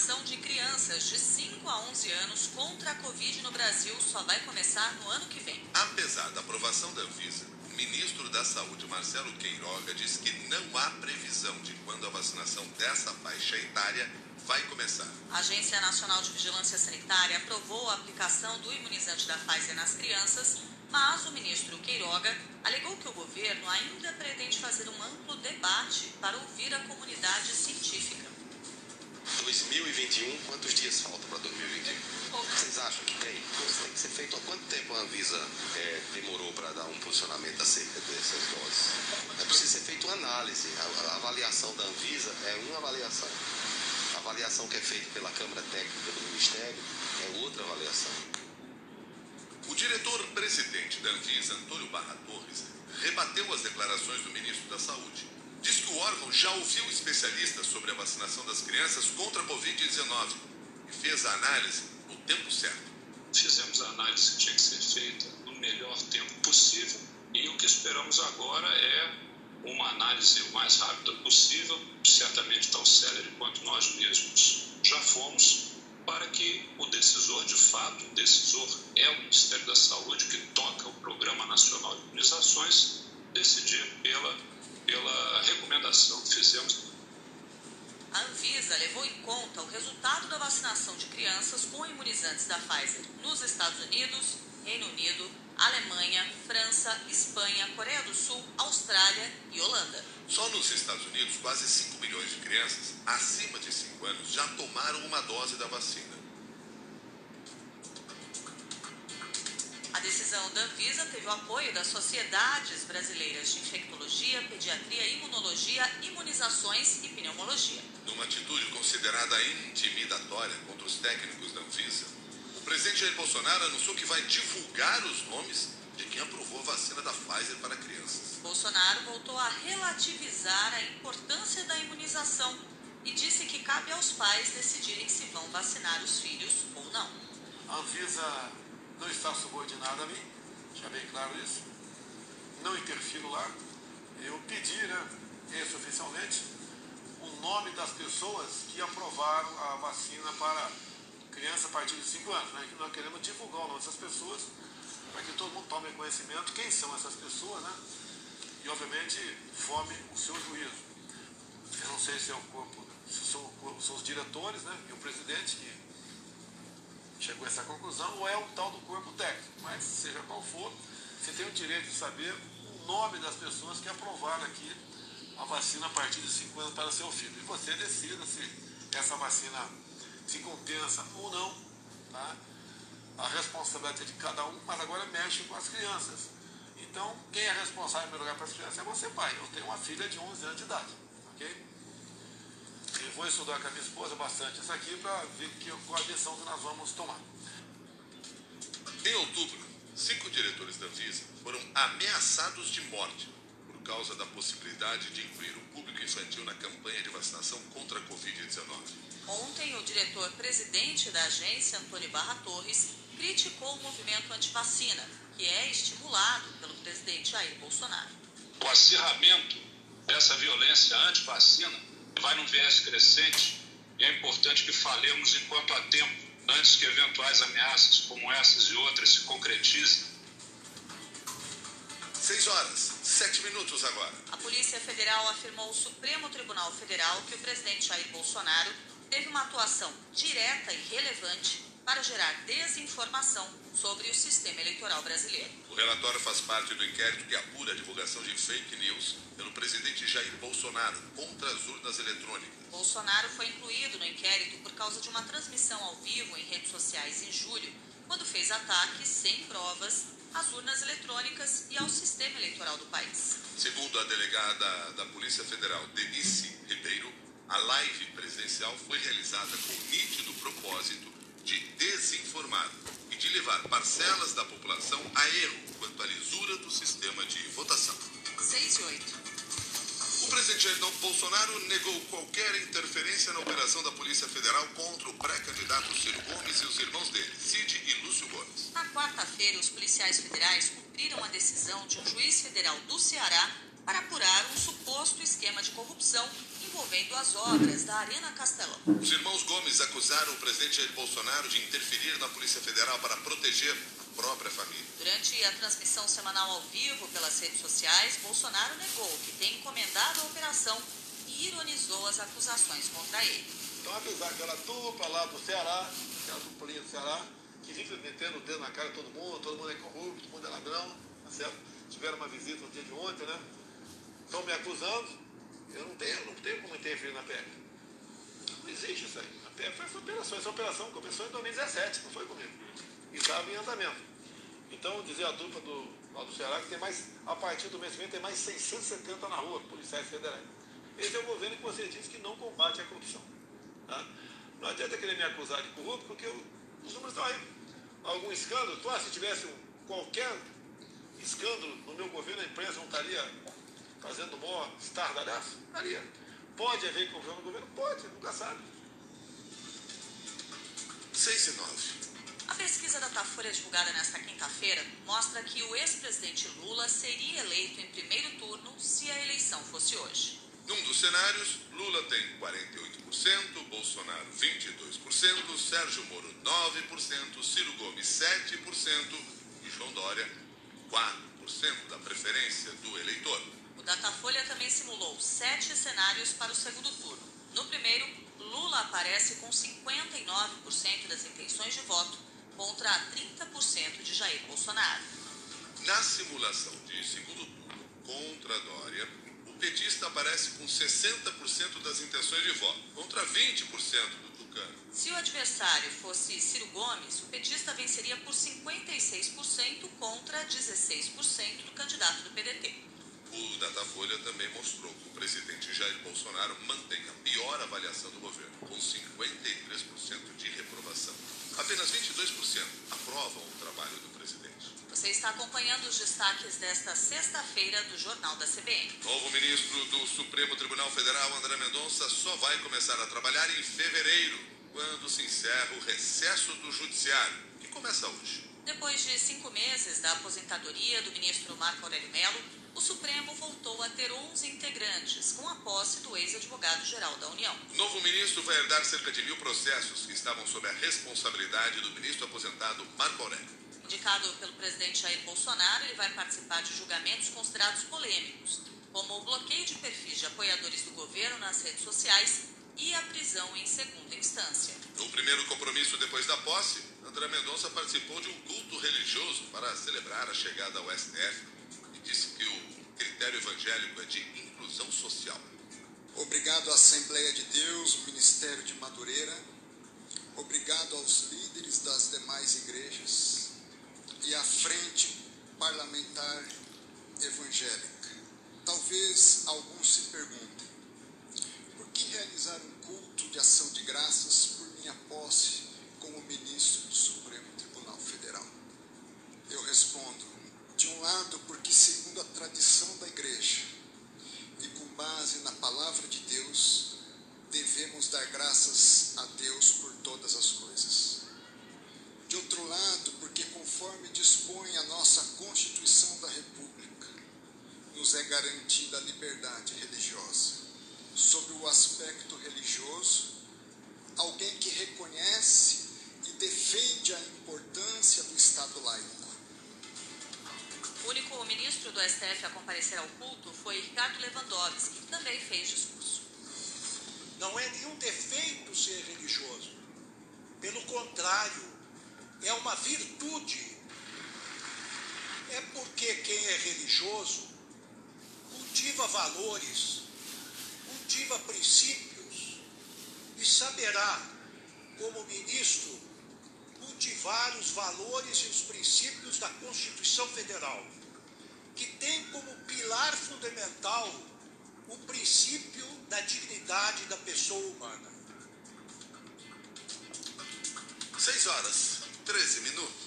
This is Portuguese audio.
vacinação de crianças de 5 a 11 anos contra a Covid no Brasil só vai começar no ano que vem. Apesar da aprovação da Anvisa, o ministro da Saúde, Marcelo Queiroga, diz que não há previsão de quando a vacinação dessa faixa etária vai começar. A Agência Nacional de Vigilância Sanitária aprovou a aplicação do imunizante da Pfizer nas crianças, mas o ministro Queiroga alegou que o governo ainda pretende fazer um amplo debate para ouvir a comunidade científica. 2021, quantos dias faltam para 2021? Vocês acham que tem? Isso tem que ser feito há quanto tempo a Anvisa é, demorou para dar um posicionamento acerca dessas doses? É preciso ser feita uma análise. A, a avaliação da Anvisa é uma avaliação. A avaliação que é feita pela Câmara Técnica do Ministério é outra avaliação. O diretor-presidente da Anvisa, Antônio Barra Torres, rebateu as declarações do ministro da Saúde. O órgão já ouviu especialistas sobre a vacinação das crianças contra a Covid-19 e fez a análise no tempo certo. Fizemos a análise que tinha que ser feita no melhor tempo possível e o que esperamos agora é uma análise o mais rápida possível, certamente tão célere quanto nós mesmos já fomos, para que o decisor de fato, o decisor é o Ministério da Saúde, que toca o Programa Nacional de Imunizações, decidir pela, pela recomendação que fizemos. A Anvisa levou em conta o resultado da vacinação de crianças com imunizantes da Pfizer nos Estados Unidos, Reino Unido, Alemanha, França, Espanha, Coreia do Sul, Austrália e Holanda. Só nos Estados Unidos, quase 5 milhões de crianças acima de 5 anos já tomaram uma dose da vacina. A decisão da Anvisa teve o apoio das sociedades brasileiras de infectologia, pediatria, imunologia, imunizações e pneumologia. Numa atitude considerada intimidatória contra os técnicos da Anvisa, o presidente Jair Bolsonaro anunciou que vai divulgar os nomes de quem aprovou a vacina da Pfizer para crianças. Bolsonaro voltou a relativizar a importância da imunização e disse que cabe aos pais decidirem se vão vacinar os filhos ou não. A Anvisa não está subordinada a mim, já bem claro isso. Não interfiro lá. Eu pedi, né, extraoficialmente, o nome das pessoas que aprovaram a vacina para criança a partir de 5 anos. Né? Nós queremos divulgar o nome dessas pessoas para que todo mundo tome conhecimento quem são essas pessoas, né? E obviamente forme o seu juízo. Eu não sei se é o corpo, se são, são os diretores, né? E o presidente que chegou a essa conclusão, ou é o tal do corpo técnico. Mas seja qual for, você tem o direito de saber o nome das pessoas que aprovaram aqui a vacina a partir de 5 anos para seu filho. E você decida se essa vacina se compensa ou não. Tá? A responsabilidade é de cada um, mas agora mexe com as crianças. Então, quem é responsável em primeiro lugar para as crianças é você, pai. Eu tenho uma filha de 11 anos de idade. Ok? E vou estudar com a minha esposa bastante isso aqui para ver que, qual a decisão que nós vamos tomar. Em outubro, cinco diretores da Anvisa foram ameaçados de morte por causa da possibilidade de incluir o público infantil na campanha de vacinação contra a Covid-19. Ontem, o diretor-presidente da agência, Antônio Barra Torres, criticou o movimento antivacina, que é estimulado pelo presidente Jair Bolsonaro. O acirramento dessa violência anti-vacina vai num viés crescente e é importante que falemos enquanto há tempo, antes que eventuais ameaças como essas e outras se concretizem. 6 horas, 7 minutos agora. A Polícia Federal afirmou ao Supremo Tribunal Federal que o presidente Jair Bolsonaro teve uma atuação direta e relevante para gerar desinformação sobre o sistema eleitoral brasileiro. O relatório faz parte do inquérito que apura a divulgação de fake news pelo presidente Jair Bolsonaro contra as urnas eletrônicas. Bolsonaro foi incluído no inquérito por causa de uma transmissão ao vivo em redes sociais em julho, quando fez ataques sem provas às urnas eletrônicas e ao sistema eleitoral do país. Segundo a delegada da Polícia Federal, Denise Ribeiro, a live presidencial foi realizada com nítido propósito de desinformar de levar parcelas da população a erro quanto à lisura do sistema de votação. 6 e 8. O presidente Jair Bolsonaro negou qualquer interferência na operação da Polícia Federal contra o pré-candidato Ciro Gomes e os irmãos dele, Cid e Lúcio Gomes. Na quarta-feira, os policiais federais cumpriram a decisão de um juiz federal do Ceará para apurar um suposto esquema de corrupção envolvendo as obras da Arena Castelão. Os irmãos Gomes acusaram o presidente Jair Bolsonaro de interferir na Polícia Federal para proteger a própria família. Durante a transmissão semanal ao vivo pelas redes sociais, Bolsonaro negou que tem encomendado a operação e ironizou as acusações contra ele. Então, apesar daquela dupla lá do Ceará, aquela duplinha do Ceará, que vive metendo o dedo na cara de todo mundo, todo mundo é corrupto, todo mundo é ladrão, tá certo? Tiveram uma visita no dia de ontem, né? Estão me acusando, eu não tenho, não tenho como interferir na PF. Não existe isso aí. A PF foi essa operação. Essa operação começou em 2017, não foi comigo. E estava em andamento. Então, dizer a dupla do, do Ceará que tem mais, a partir do mês que vem, tem mais 670 na rua, policiais federais. Esse é o governo que você diz que não combate a corrupção. Tá? Não adianta querer me acusar de corrupto, porque eu, os números estão aí. Algum escândalo? Ah, se tivesse um, qualquer escândalo no meu governo, a imprensa não estaria fazendo maior estardalhaço? Estaria. Pode haver corrupção no governo? Pode, nunca sabe. 6 e 9. A pesquisa da Datafolha divulgada nesta quinta-feira mostra que o ex-presidente Lula seria eleito em primeiro turno se a eleição fosse hoje. Num dos cenários, Lula tem 48%, Bolsonaro 22%, Sérgio Moro 9%, Ciro Gomes 7% e João Dória 4% da preferência do eleitor. O Datafolha também simulou sete cenários para o segundo turno. No primeiro, Lula aparece com 59% das intenções de voto contra 30% de Jair Bolsonaro. Na simulação de segundo turno contra Dória, o petista aparece com 60% das intenções de voto, contra 20% do Tucano. Se o adversário fosse Ciro Gomes, o petista venceria por 56% contra 16% do candidato do PDT. O Datafolha também mostrou que o presidente Jair Bolsonaro mantém a pior avaliação do governo, com 53% de reprovação. Apenas 22% aprovam o trabalho do presidente. Você está acompanhando os destaques desta sexta-feira do Jornal da CBN. Novo ministro do Supremo Tribunal Federal, André Mendonça, só vai começar a trabalhar em fevereiro, quando se encerra o recesso do Judiciário, que começa hoje. Depois de cinco meses da aposentadoria do ministro Marco Aurélio Mello, o Supremo voltou a ter 11 integrantes, com a posse do ex-advogado-geral da União. O novo ministro vai herdar cerca de mil processos que estavam sob a responsabilidade do ministro aposentado Marco Aurélio. Indicado pelo presidente Jair Bolsonaro, ele vai participar de julgamentos considerados polêmicos, como o bloqueio de perfis de apoiadores do governo nas redes sociais e a prisão em segunda instância. No primeiro compromisso depois da posse, André Mendonça participou de um culto religioso para celebrar a chegada ao STF e disse que o critério evangélico é de inclusão social. Obrigado à Assembleia de Deus, Ministério de Madureira. Obrigado aos líderes das demais igrejas e à Frente Parlamentar Evangélica. Talvez alguns se perguntem: por que realizar um culto de ação de graças por minha posse como ministro do Supremo Tribunal Federal? Eu respondo: de um lado, porque, segundo a tradição da igreja e com base na palavra de Deus, devemos dar graças a Deus por todas as coisas. De outro lado, porque, conforme dispõe a nossa Constituição da República, nos é garantida a liberdade religiosa. Sobre o aspecto religioso, alguém que reconhece e defende a importância do Estado laico. O único ministro do STF a comparecer ao culto foi Ricardo Lewandowski, que também fez discurso. Não é nenhum defeito ser religioso. Pelo contrário, é uma virtude. É porque quem é religioso cultiva valores, cultiva princípios e saberá, como ministro, cultivar os valores e os princípios da Constituição Federal, que tem como pilar fundamental o princípio da dignidade da pessoa humana. 6 horas, 13 minutos.